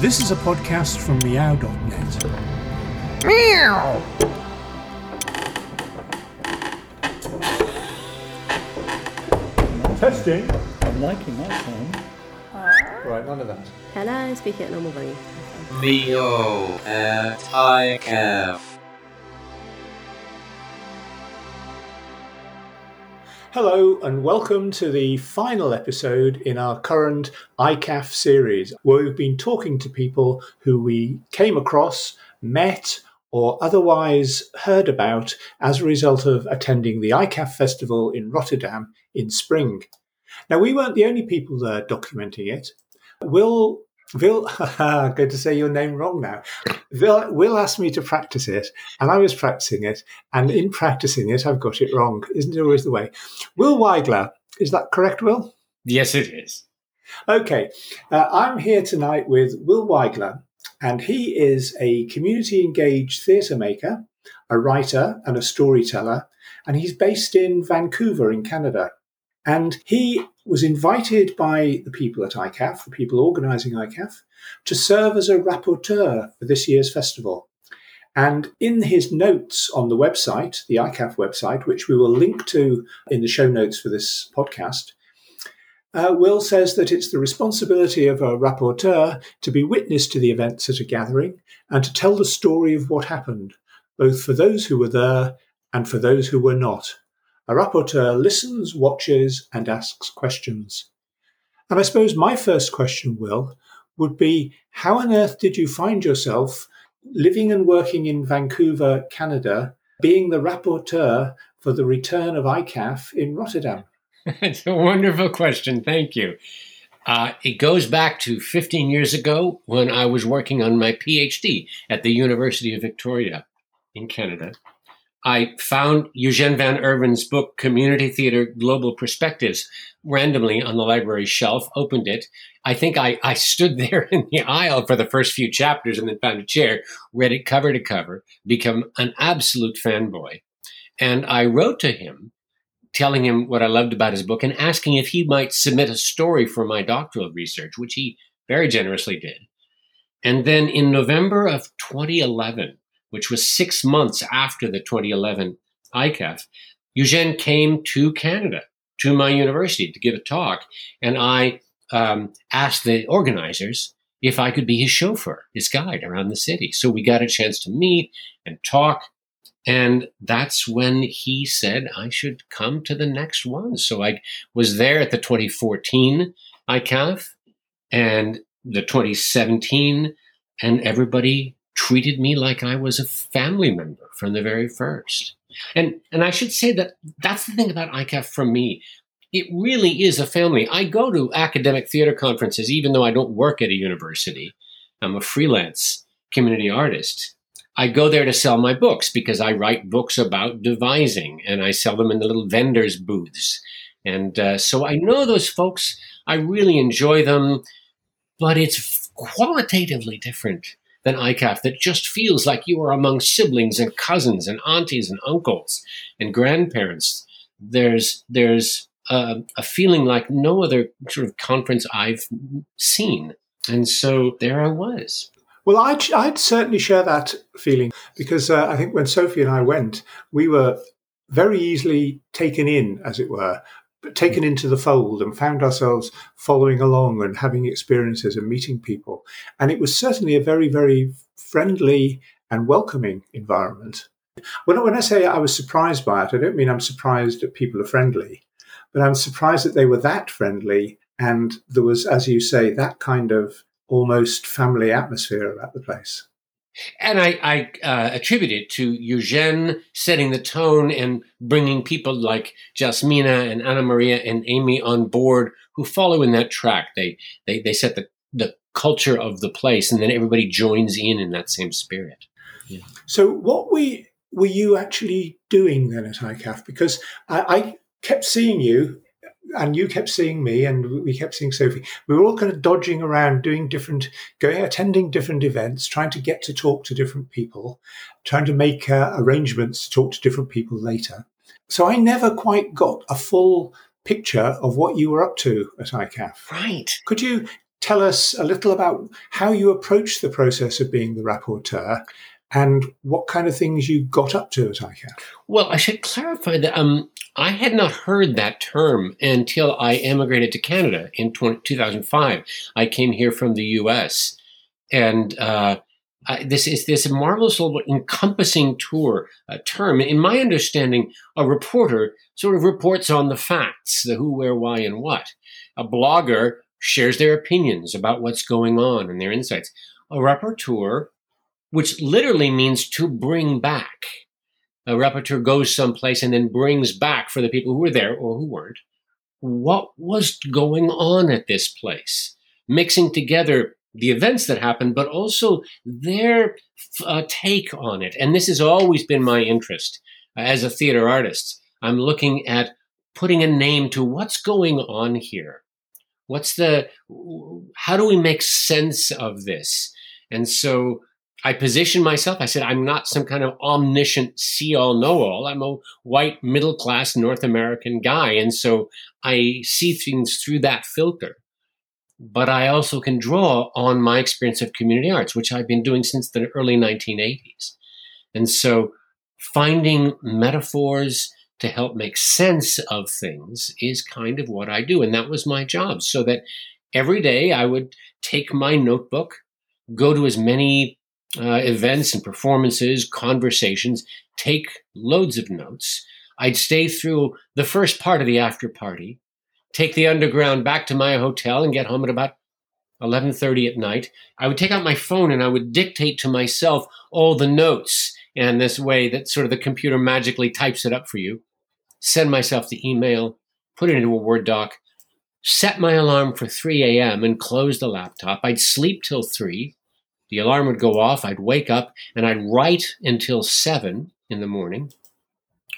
This is a podcast from miaaw.net. Miaaw. Testing. I'm liking that sound. Right, none of that. Hello, speaking at normal volume. Leo at ICAF. Hello, and welcome to the final episode in our current ICAF series, where we've been talking to people who we came across, met, or otherwise heard about as a result of attending the ICAF festival in Rotterdam in spring. Now, we weren't the only people there documenting it. Will Will, I'm going to say your name wrong now. Will, Will asked me to practice it, and I was practicing it, and in practicing it, I've got it wrong. Isn't it always the way? Will Weigler, is that correct, Will? Yes, it is. Okay, uh, I'm here tonight with Will Weigler, and he is a community engaged theatre maker, a writer, and a storyteller, and he's based in Vancouver in Canada. And he was invited by the people at ICAF, the people organising ICAF, to serve as a rapporteur for this year's festival. And in his notes on the website, the ICAF website, which we will link to in the show notes for this podcast, uh, Will says that it's the responsibility of a rapporteur to be witness to the events at a gathering and to tell the story of what happened, both for those who were there and for those who were not. A rapporteur listens, watches, and asks questions. And I suppose my first question, Will, would be how on earth did you find yourself living and working in Vancouver, Canada, being the rapporteur for the return of ICAF in Rotterdam? It's a wonderful question. Thank you. Uh, it goes back to 15 years ago when I was working on my PhD at the University of Victoria in Canada. I found Eugene Van Erven's book, Community Theater Global Perspectives, randomly on the library shelf, opened it. I think I, I stood there in the aisle for the first few chapters and then found a chair, read it cover to cover, become an absolute fanboy. And I wrote to him, telling him what I loved about his book and asking if he might submit a story for my doctoral research, which he very generously did. And then in November of 2011, which was six months after the 2011 ICAF, Eugene came to Canada, to my university to give a talk. And I um, asked the organizers if I could be his chauffeur, his guide around the city. So we got a chance to meet and talk. And that's when he said I should come to the next one. So I was there at the 2014 ICAF and the 2017, and everybody treated me like I was a family member from the very first. And and I should say that that's the thing about ICAF for me. It really is a family. I go to academic theater conferences even though I don't work at a university. I'm a freelance community artist. I go there to sell my books because I write books about devising and I sell them in the little vendors booths. And uh, so I know those folks. I really enjoy them, but it's qualitatively different than ICAF that just feels like you are among siblings and cousins and aunties and uncles and grandparents. There's there's a, a feeling like no other sort of conference I've seen, and so there I was. Well, I'd, I'd certainly share that feeling because uh, I think when Sophie and I went, we were very easily taken in, as it were, taken into the fold and found ourselves following along and having experiences and meeting people. And it was certainly a very, very friendly and welcoming environment. When, when I say I was surprised by it, I don't mean I'm surprised that people are friendly, but I'm surprised that they were that friendly and there was, as you say, that kind of almost family atmosphere about the place. And I, I uh, attribute it to Eugene setting the tone and bringing people like Jasmina and Anna Maria and Amy on board who follow in that track. They, they, they set the, the culture of the place and then everybody joins in in that same spirit. Yeah. So what we, were you actually doing then at ICAF? Because I, I kept seeing you and you kept seeing me and we kept seeing Sophie. We were all kind of dodging around, doing different, going, attending different events, trying to get to talk to different people, trying to make uh, arrangements to talk to different people later. So I never quite got a full picture of what you were up to at ICAF. Right. Could you tell us a little about how you approached the process of being the rapporteur and what kind of things you got up to at ICAF. Well, I should clarify that um, I had not heard that term until I emigrated to Canada in 20, 2005. I came here from the US. And uh, I, this is this marvelous little encompassing tour uh, term. In my understanding, a reporter sort of reports on the facts, the who, where, why, and what. A blogger shares their opinions about what's going on and their insights. A rapporteur, which literally means to bring back. A rapporteur goes someplace and then brings back for the people who were there or who weren't what was going on at this place, mixing together the events that happened, but also their uh, take on it. And this has always been my interest uh, as a theater artist. I'm looking at putting a name to what's going on here. What's the, how do we make sense of this? And so I positioned myself. I said, I'm not some kind of omniscient see all know all. I'm a white middle class North American guy. And so I see things through that filter but I also can draw on my experience of community arts, which I've been doing since the early 1980s. And so finding metaphors to help make sense of things is kind of what I do. And that was my job. So that every day I would take my notebook, go to as many uh, events and performances, conversations, take loads of notes. I'd stay through the first part of the after party take the underground back to my hotel and get home at about 11:30 at night. I would take out my phone and I would dictate to myself all the notes and this way that sort of the computer magically types it up for you. Send myself the email, put it into a Word doc, set my alarm for 3 a.m. and close the laptop. I'd sleep till 3. The alarm would go off, I'd wake up, and I'd write until 7 in the morning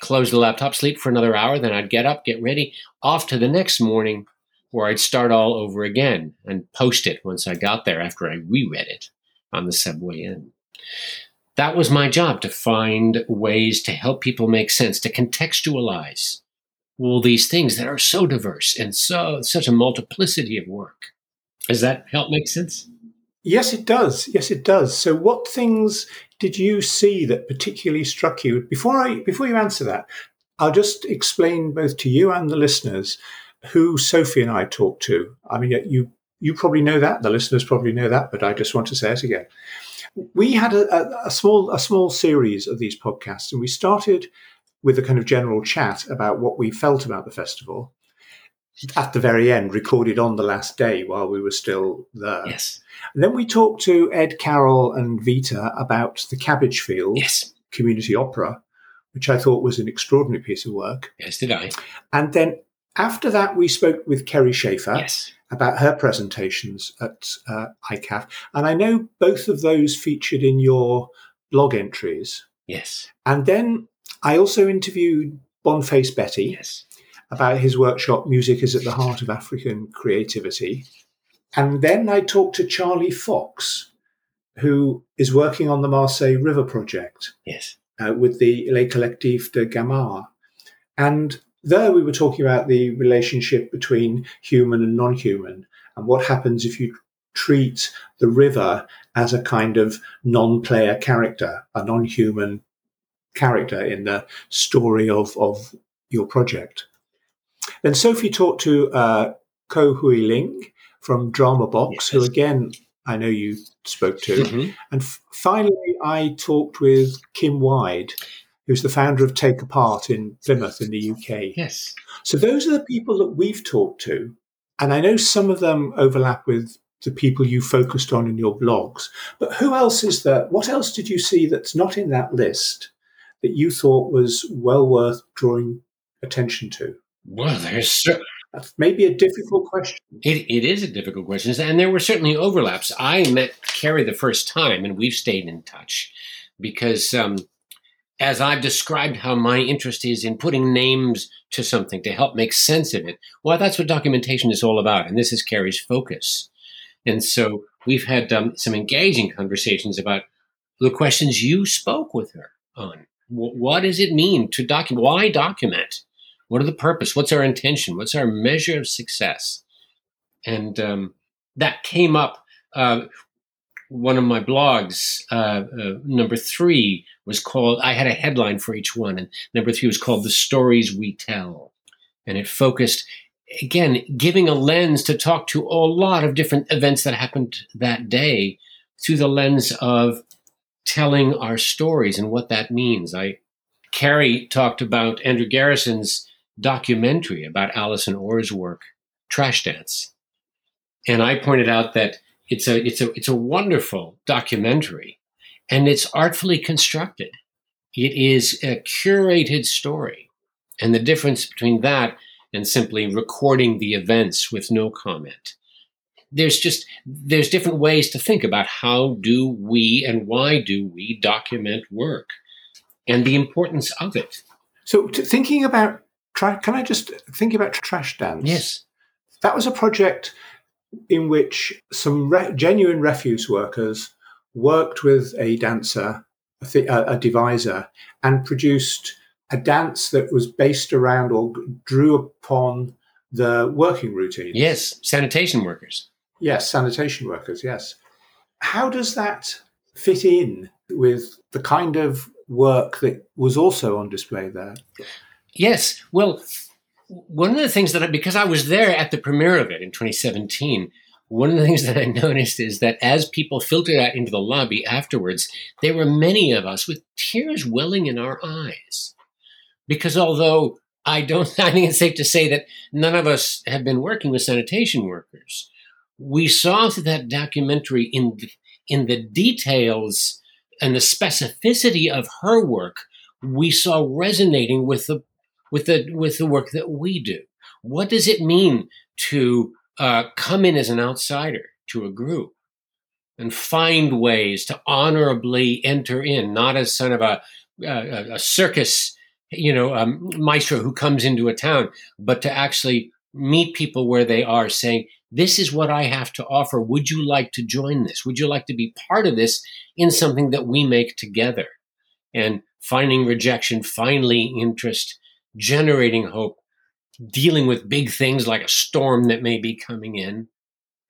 close the laptop, sleep for another hour, then I'd get up, get ready, off to the next morning where I'd start all over again and post it once I got there after I reread it on the subway in. That was my job to find ways to help people make sense, to contextualize all these things that are so diverse and so such a multiplicity of work. Does that help make sense? Yes, it does. Yes, it does. So, what things did you see that particularly struck you? Before I before you answer that, I'll just explain both to you and the listeners who Sophie and I talked to. I mean, you you probably know that, the listeners probably know that, but I just want to say it again. We had a, a, small a small series of these podcasts, and we started with a kind of general chat about what we felt about the festival. At the very end, recorded on the last day while we were still there. Yes. And then we talked to Ed Carroll and Vita about the Cabbage Field yes. Community Opera, which I thought was an extraordinary piece of work. Yes, did I? And then after that, we spoke with Kerrie Schaefer yes. about her presentations at uh, ICAF. And I know both of those featured in your blog entries. Yes. And then I also interviewed Bonface Betty yes. About his workshop, Music is at the Heart of African Creativity. And then I talked to Charlie Fox, who is working on the Marseille River Project. Yes. Uh, with the Les Collectifs de Gamard. And there we were talking about the relationship between human and non human and what happens if you treat the river as a kind of non player character, a non human character in the story of, of your project. Then Sophie talked to uh, Ko Hui Ling, from Drama Box, yes. who again I know you spoke to. Mm-hmm. And f- finally, I talked with Kim Wide, who's the founder of Take Apart in Plymouth in the UK. Yes. So those are the people that we've talked to. And I know some of them overlap with the people you focused on in your blogs. But who else is there? What else did you see that's not in that list that you thought was well worth drawing attention to? Well, there's that's maybe a difficult question. It, it is a difficult question. And there were certainly overlaps. I met Kerrie the first time, and we've stayed in touch because, um, as I've described how my interest is in putting names to something to help make sense of it, well, that's what documentation is all about. And this is Kerrie's focus. And so we've had um, some engaging conversations about the questions you spoke with her on. What does it mean to document? Why document? What are the purpose? What's our intention? What's our measure of success? And um, that came up. Uh, one of my blogs, uh, uh, number three, was called. I had a headline for each one, and number three was called "The Stories We Tell," and it focused again, giving a lens to talk to a lot of different events that happened that day through the lens of telling our stories and what that means. I Kerrie talked about Andrew Garrison's documentary about Alison Orr's work, Trash Dance. And I pointed out that it's a it's a it's a wonderful documentary and it's artfully constructed. It is a curated story. And the difference between that and simply recording the events with no comment. There's just there's different ways to think about how do we and why do we document work and the importance of it. So thinking about tra- can I just think about Trash Dance? Yes. That was a project in which some re- genuine refuse workers worked with a dancer, a, th- a, deviser, and produced a dance that was based around or drew upon the working routine. Yes, sanitation workers. Yes, sanitation workers, yes. How does that fit in with the kind of work that was also on display there? Yes. Well, one of the things that I, because I was there at the premiere of it in 2017, one of the things that I noticed is that as people filtered out into the lobby afterwards, there were many of us with tears welling in our eyes because although I don't, I think it's safe to say that none of us have been working with sanitation workers. We saw through that documentary in the, in the details and the specificity of her work, we saw resonating with the with the with the work that we do. What does it mean to uh, come in as an outsider to a group and find ways to honorably enter in, not as sort of a, a, a circus you know, um, maestro who comes into a town, but to actually meet people where they are saying, this is what I have to offer. Would you like to join this? Would you like to be part of this in something that we make together? And finding rejection, finally interest, generating hope, dealing with big things like a storm that may be coming in.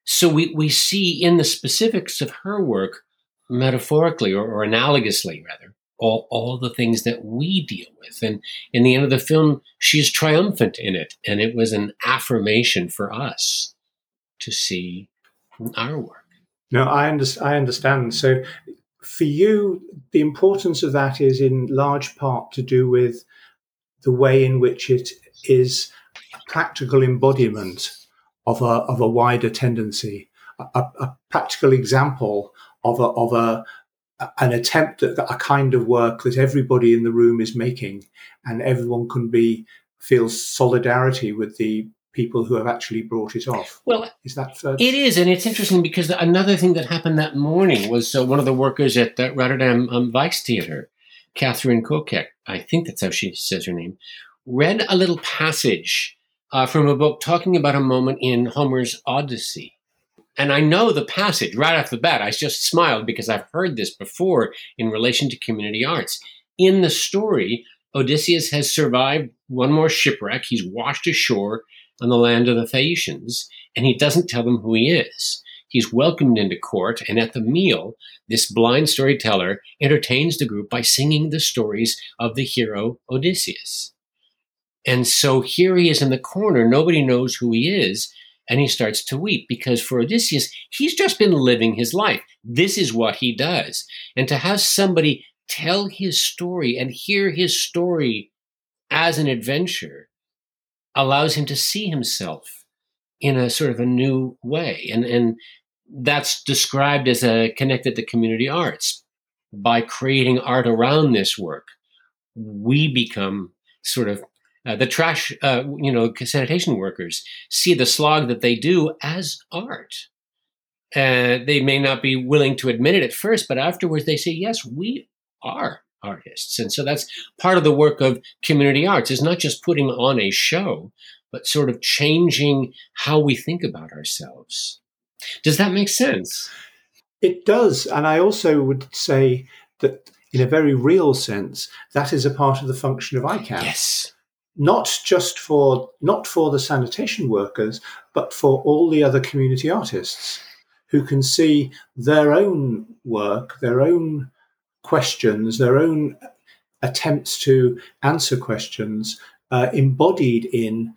So we, we see in the specifics of her work, metaphorically or, or analogously rather, all, all the things that we deal with. And in the end of the film, she's triumphant in it. And it was an affirmation for us to see our work. No, I, under, I understand. So for you, the importance of that is in large part to do with the way in which it is a practical embodiment of a, of a wider tendency, a, a practical example of a, of a, an attempt at a kind of work that everybody in the room is making, and everyone can be feel solidarity with the people who have actually brought it off. Well, is that fair? It is, and it's interesting because another thing that happened that morning was uh, one of the workers at the Rotterdam um, Theater, Catherine Kokek, I think that's how she says her name, read a little passage uh, from a book talking about a moment in Homer's Odyssey and I know the passage right off the bat. I just smiled because I've heard this before in relation to community arts. In the story, Odysseus has survived one more shipwreck. He's washed ashore on the land of the Phaeacians, and he doesn't tell them who he is. He's welcomed into court, and at the meal, this blind storyteller entertains the group by singing the stories of the hero Odysseus. And so here he is in the corner. Nobody knows who he is and he starts to weep because for Odysseus, he's just been living his life. This is what he does. And to have somebody tell his story and hear his story as an adventure allows him to see himself in a sort of a new way. And, and that's described as a connected to community arts. By creating art around this work, we become sort of uh, the trash, uh, you know, sanitation workers see the slog that they do as art. Uh, they may not be willing to admit it at first, but afterwards they say, yes, we are artists. And so that's part of the work of community arts is not just putting on a show, but sort of changing how we think about ourselves. Does that make sense? It does. And I also would say that in a very real sense, that is a part of the function of ICAF. Yes not just for not for the sanitation workers, but for all the other community artists who can see their own work, their own questions, their own attempts to answer questions uh, embodied in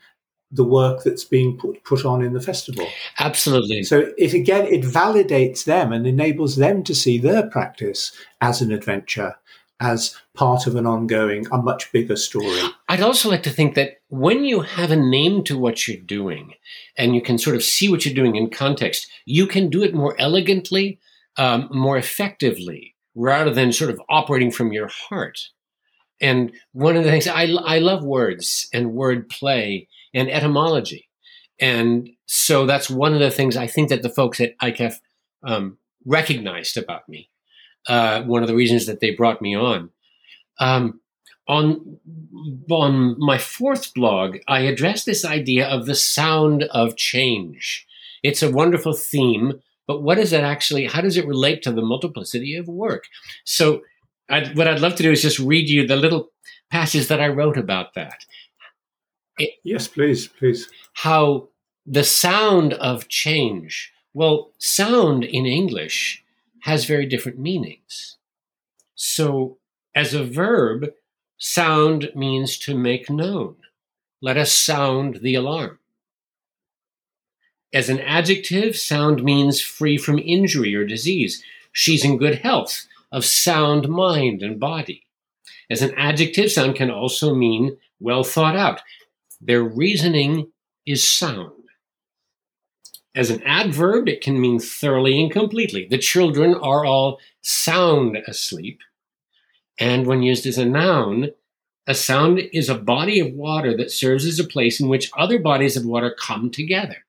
the work that's being put, put on in the festival. Absolutely. So it again it validates them and enables them to see their practice as an adventure, as part of an ongoing, a much bigger story. I'd also like to think that when you have a name to what you're doing and you can sort of see what you're doing in context, you can do it more elegantly, um, more effectively, rather than sort of operating from your heart. And one of the things I, I love words and word play and etymology. And so that's one of the things I think that the folks at ICAF um, recognized about me. Uh, one of the reasons that they brought me on. Um, on on my fourth blog, I addressed this idea of the sound of change. It's a wonderful theme, but what is it actually? How does it relate to the multiplicity of work? So, I'd, what I'd love to do is just read you the little passage that I wrote about that. It, yes, please, please. How the sound of change. Well, sound in English has very different meanings. So, as a verb, sound means to make known. Let us sound the alarm. As an adjective, sound means free from injury or disease. She's in good health, of sound mind and body. As an adjective, sound can also mean well thought out. Their reasoning is sound. As an adverb, it can mean thoroughly and completely. The children are all sound asleep. And when used as a noun, a sound is a body of water that serves as a place in which other bodies of water come together.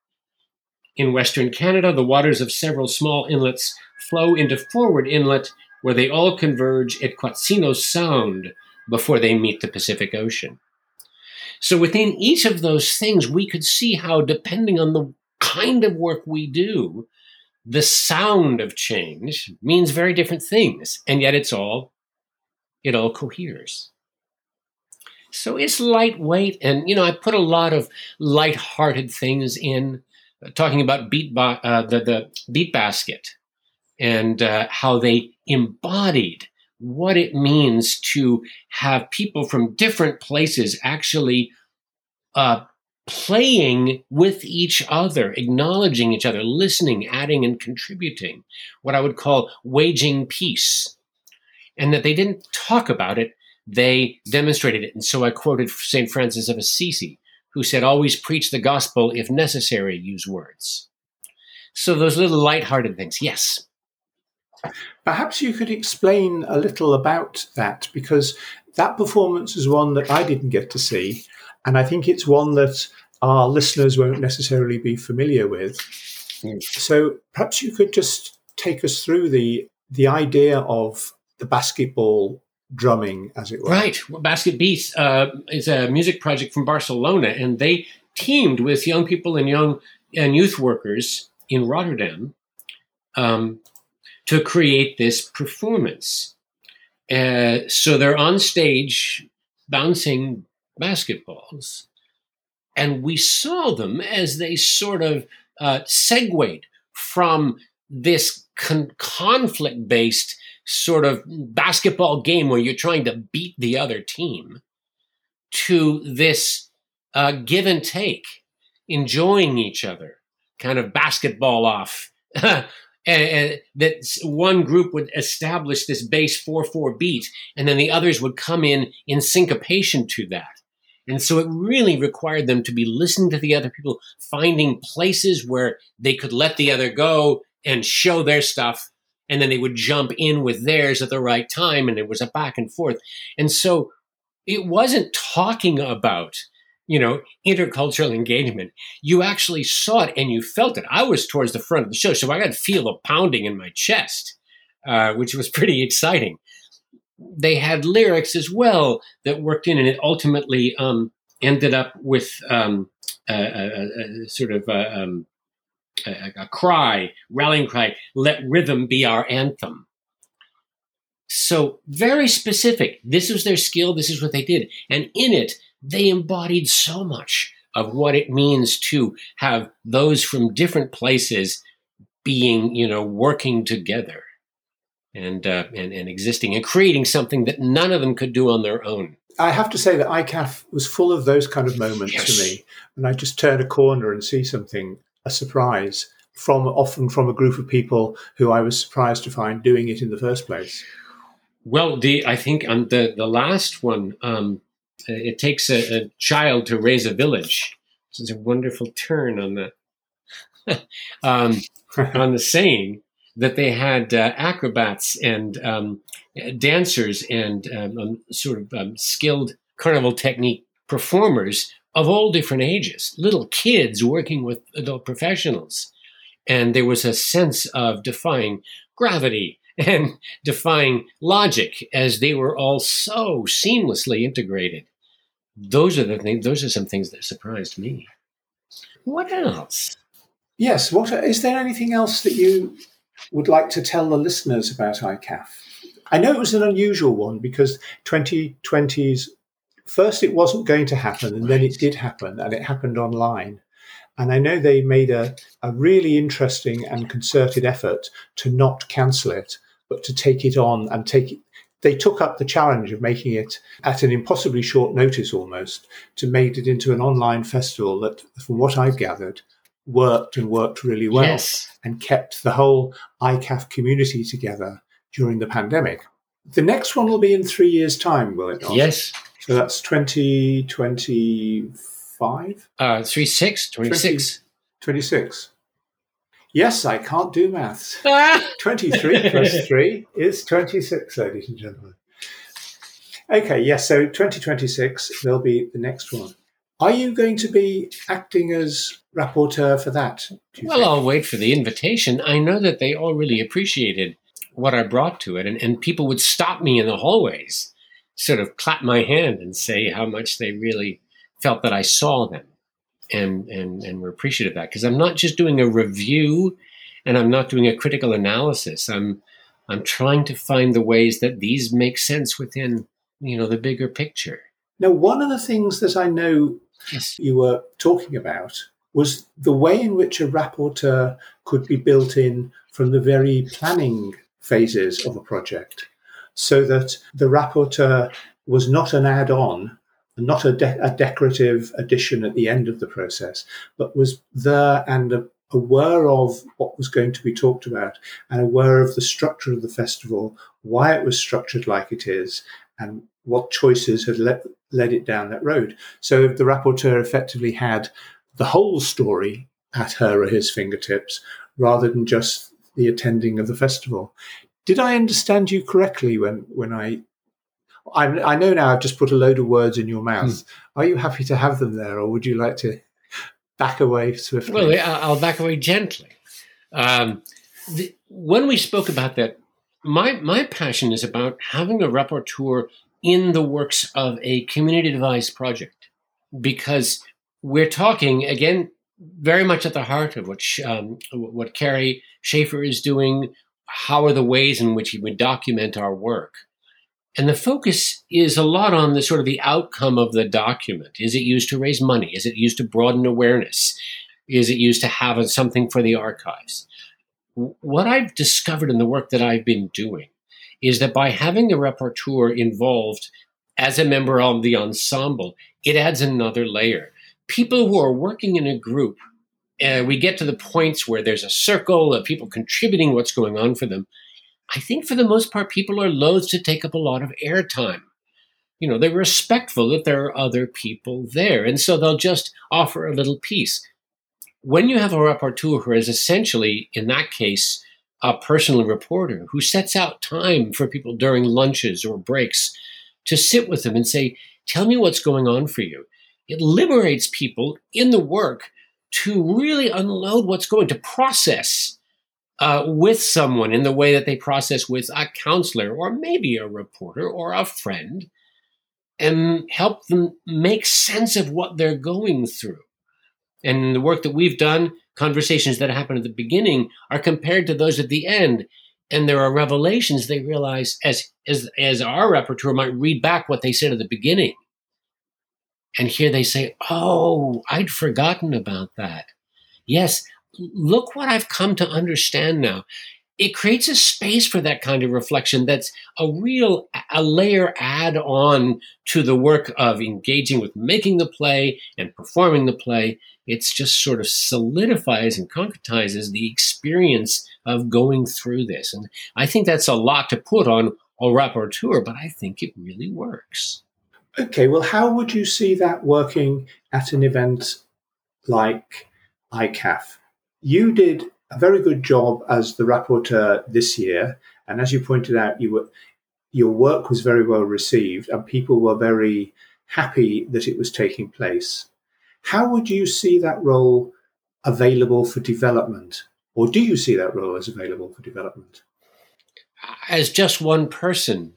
In Western Canada, the waters of several small inlets flow into Forward Inlet, where they all converge at Quatsino Sound before they meet the Pacific Ocean. So within each of those things, we could see how, depending on the kind of work we do, the sound of change means very different things, and yet it's all it all coheres. So it's lightweight, and you know I put a lot of light-hearted things in, uh, talking about beat ba- uh, the the beat basket and uh, how they embodied what it means to have people from different places actually uh, playing with each other, acknowledging each other, listening, adding, and contributing, what I would call waging peace. And that they didn't talk about it, they demonstrated it. And so I quoted St. Francis of Assisi, who said, Always preach the gospel, if necessary, use words. So those little light-hearted things, yes. Perhaps you could explain a little about that because that performance is one that I didn't get to see. And I think it's one that our listeners won't necessarily be familiar with. Mm. So perhaps you could just take us through the the idea of the basketball drumming, as it were. Right. Well, Basket Beats uh, is a music project from Barcelona, and they teamed with young people and young and youth workers in Rotterdam um, to create this performance. Uh, so they're on stage bouncing basketballs. And we saw them as they sort of uh, segued from this con- conflict based sort of basketball game where you're trying to beat the other team to this uh, give and take, enjoying each other, kind of basketball off. and, and that one group would establish this base 4-4 beat and then the others would come in in syncopation to that and so it really required them to be listening to the other people, finding places where they could let the other go and show their stuff. And then they would jump in with theirs at the right time. And it was a back and forth. And so it wasn't talking about, you know, intercultural engagement. You actually saw it and you felt it. I was towards the front of the show. So I got to feel a pounding in my chest, uh, which was pretty exciting they had lyrics as well that worked in, and it ultimately um, ended up with um, a, a, a, sort of a, um, a, cry, rallying cry, let rhythm be our anthem. So, very specific. This was their skill, this is what they did. And in it, they embodied so much of what it means to have those from different places being, you know, working together and, uh, and, and existing and creating something that none of them could do on their own. I have to say that ICAF was full of those kind of moments Yes. to me. When I just turn a corner and see something, a surprise from often from a group of people who I was surprised to find doing it in the first place. Well, the I think on the the last one, um, it takes a, a child to raise a village. It's a wonderful turn on the um, on the saying that they had uh, acrobats and um, dancers and um, um, sort of um, skilled carnival technique performers of all different ages, little kids working with adult professionals, and there was a sense of defying gravity and defying logic as they were all so seamlessly integrated. Those are the things. Those are some things that surprised me. What else? Yes. What is there anything else that you would like to tell the listeners about ICAF? I know it was an unusual one because 2020's first it wasn't going to happen, and then it did happen, and it happened online. And I know they made a, a really interesting and concerted effort to not cancel it, but to take it on and take it. They took up the challenge of making it at an impossibly short notice almost to make it into an online festival that, from what I've gathered, worked and worked really well yes. and kept the whole ICAF community together during the pandemic. The next one will be in three years' time, will it not? Yes. So that's 2025? Uh, three six twenty six. 26. Yes, I can't do maths. Ah! 23 plus 3 is 26, ladies and gentlemen. Okay, yes, so 2026, there'll be the next one. Are you going to be acting as rapporteur for that? Well, think? I'll wait for the invitation. I know that they all really appreciated what I brought to it, and, and people would stop me in the hallways, sort of clap my hand and say how much they really felt that I saw them and and and were appreciative of that. Because I'm not just doing a review and I'm not doing a critical analysis. I'm I'm trying to find the ways that these make sense within, you know, the bigger picture. Now, one of the things that I know Yes. you were talking about was the way in which a rapporteur could be built in from the very planning phases of a project so that the rapporteur was not an add on, not a, de- a decorative addition at the end of the process, but was there and aware of what was going to be talked about and aware of the structure of the festival, why it was structured like it is, and what choices had led, it down that road. So the rapporteur effectively had the whole story at her or his fingertips rather than just the attending of the festival. Did I understand you correctly when, when I, I I know now I've just put a load of words in your mouth. Are you happy to have them there or would you like to back away swiftly? Well, I'll back away gently. Um, the, when we spoke about that, my my passion is about having a rapporteur in the works of a community device project, because we're talking again very much at the heart of what um, what Kerrie Schaefer is doing. How are the ways in which he would document our work? And the focus is a lot on the sort of the outcome of the document. Is it used to raise money? Is it used to broaden awareness? Is it used to have something for the archives? What I've discovered in the work that I've been doing is that by having the rapporteur involved as a member of the ensemble, it adds another layer. People who are working in a group, uh, we get to the points where there's a circle of people contributing what's going on for them. I think for the most part, people are loath to take up a lot of airtime. You know, they're respectful that there are other people there, and so they'll just offer a little piece. When you have a rapporteur who is essentially, in that case, a personal reporter who sets out time for people during lunches or breaks to sit with them and say, Tell me what's going on for you. It liberates people in the work to really unload what's going to process uh, with someone in the way that they process with a counselor or maybe a reporter or a friend and help them make sense of what they're going through. And the work that we've done, conversations that happen at the beginning, are compared to those at the end. And there are revelations they realize as, as, as our rapporteur might read back what they said at the beginning. And here they say, Oh, I'd forgotten about that. Yes, look what I've come to understand now. It creates a space for that kind of reflection that's a real a layer add on to the work of engaging with making the play and performing the play. It's just sort of solidifies and concretizes the experience of going through this. And I think that's a lot to put on a rapporteur, but I think it really works. Okay, well, how would you see that working at an event like ICAF? You did a very good job as the rapporteur this year, and as you pointed out, you were your work was very well received, and people were very happy that it was taking place. How would you see that role available for development? Or do you see that role as available for development? As just one person,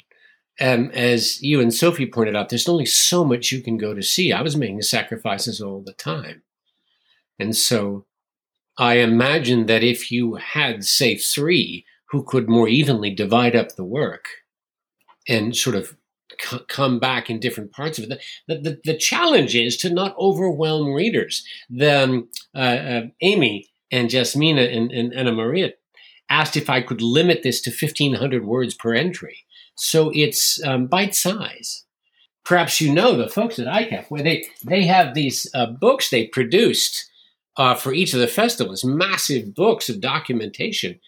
um, as you and Sophie pointed out, there's only so much you can go to see. I was making sacrifices all the time. And so I imagine that if you had, say, three who could more evenly divide up the work and sort of c- come back in different parts of it, the, the, the, challenge is to not overwhelm readers. The, um, uh, uh, Amy and Jasmina and, and Anna Maria asked if I could limit this to 1,500 words per entry. So it's um, bite size. Perhaps you know the folks at ICAF, where they, they have these uh, books they produced uh, for each of the festivals, massive books of documentation.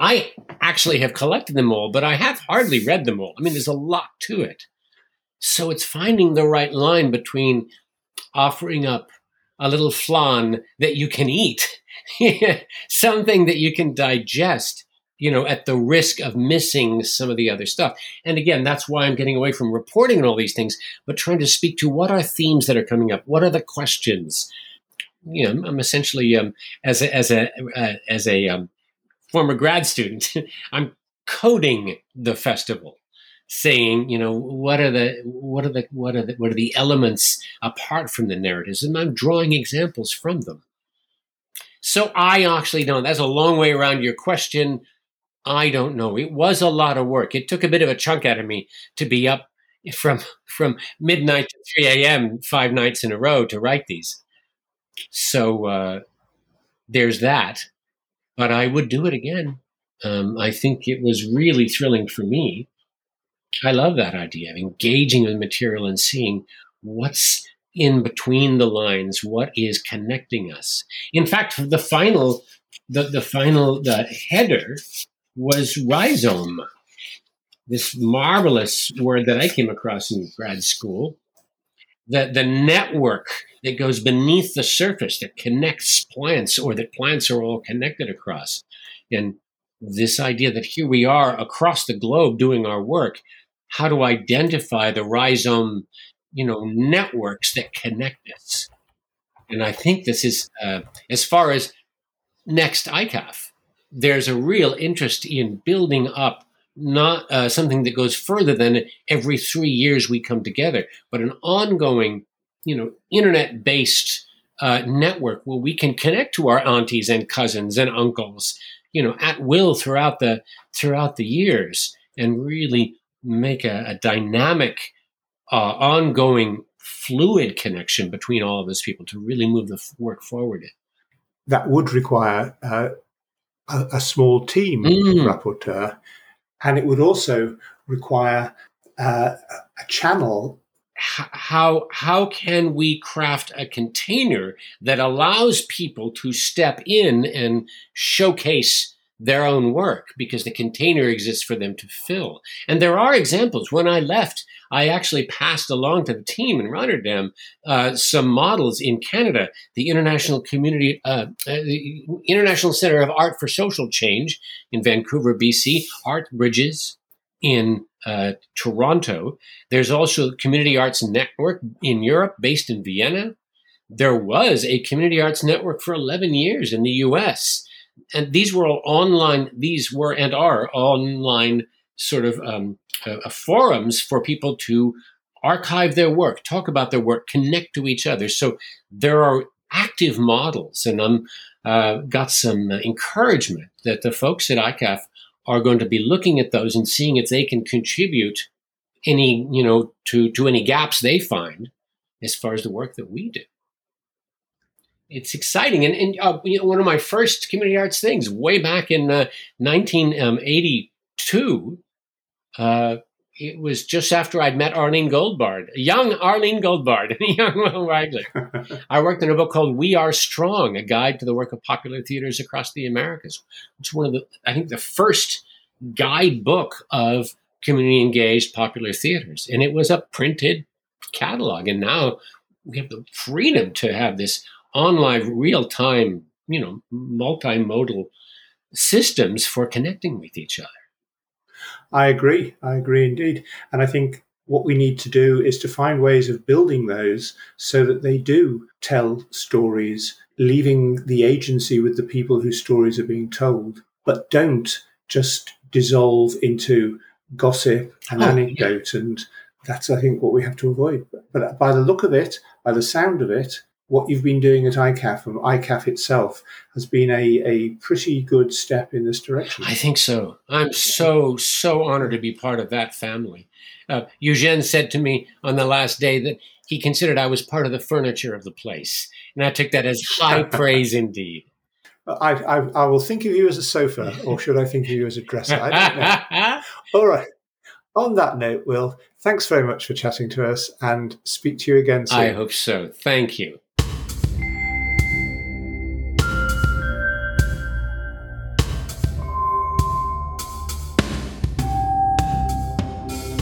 I actually have collected them all, but I have hardly read them all. I mean, there's a lot to it. So it's finding the right line between offering up a little flan that you can eat, something that you can digest, you know, at the risk of missing some of the other stuff. And again, that's why I'm getting away from reporting on all these things, but trying to speak to what are themes that are coming up? What are the questions? You know, I'm essentially, um, as a, as a, uh, as a um, former grad student, I'm coding the festival saying, you know, what are the what are the what are the what are the elements apart from the narratives, and I'm drawing examples from them. So I actually don't. That's a long way around your question. I don't know. It was a lot of work. It took a bit of a chunk out of me to be up from from midnight to 3 a.m. five nights in a row to write these. So uh, there's that. But I would do it again. Um, I think it was really thrilling for me I love that idea of engaging with material and seeing what's in between the lines, what is connecting us. In fact, the final, the, the final, the header was rhizome. This marvelous word that I came across in grad school. The, the network that goes beneath the surface that connects plants or that plants are all connected across. And this idea that here we are across the globe doing our work, how to identify the rhizome, you know, networks that connect us. And I think this is, uh, as far as next ICAF, there's a real interest in building up not uh, something that goes further than every three years we come together, but an ongoing, you know, internet-based uh, network where we can connect to our aunties and cousins and uncles, you know, at will throughout the throughout the years, and really make a, a dynamic, uh, ongoing, fluid connection between all of those people to really move the work forward. That would require uh, a, a, small team mm. rapporteur, and it would also require uh, a channel. How how can we craft a container that allows people to step in and showcase their own work because the container exists for them to fill. And there are examples. When I left, I actually passed along to the team in Rotterdam uh, some models in Canada, the International Community, uh, uh, the International Center of Art for Social Change in Vancouver, BC, Art Bridges in uh, Toronto. There's also Community Arts Network in Europe, based in Vienna. There was a Community Arts Network for 11 years in the US and these were all online. These were and are online sort of um, uh, forums for people to archive their work, talk about their work, connect to each other. So there are active models, and I'm uh, got some encouragement that the folks at ICAF are going to be looking at those and seeing if they can contribute any, you know, to to any gaps they find as far as the work that we do. It's exciting. And, and uh, you know, one of my first community arts things way back in uh, 1982, uh, it was just after I'd met Arlene Goldbard, young Arlene Goldbard, and young Will Weigler. I worked on a book called We Are Strong, a guide to the work of popular theaters across the Americas. It's one of the, I think, the first guidebook of community engaged popular theaters. And it was a printed catalog. And now we have the freedom to have this online, real time, you know, multimodal systems for connecting with each other. I agree. I agree indeed. And I think what we need to do is to find ways of building those so that they do tell stories, leaving the agency with the people whose stories are being told, but don't just dissolve into gossip and Oh, anecdote. And that's, I think, what we have to avoid. But by the look of it, by the sound of it, what you've been doing at ICAF and ICAF itself has been a, a pretty good step in this direction. I think so. I'm so, so honored to be part of that family. Uh, Eugene said to me on the last day that he considered I was part of the furniture of the place. And I took that as high praise indeed. I, I, I will think of you as a sofa, or should I think of you as a dresser? I don't know. All right. On that note, Will, thanks very much for chatting to us and speak to you again soon. I hope so. Thank you.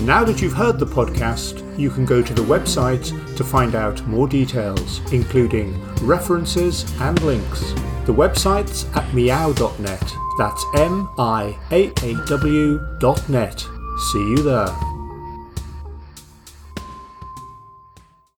Now that you've heard the podcast, you can go to the website to find out more details, including references and links. The website's at miaaw.net. That's M I A A W dot net. See you there.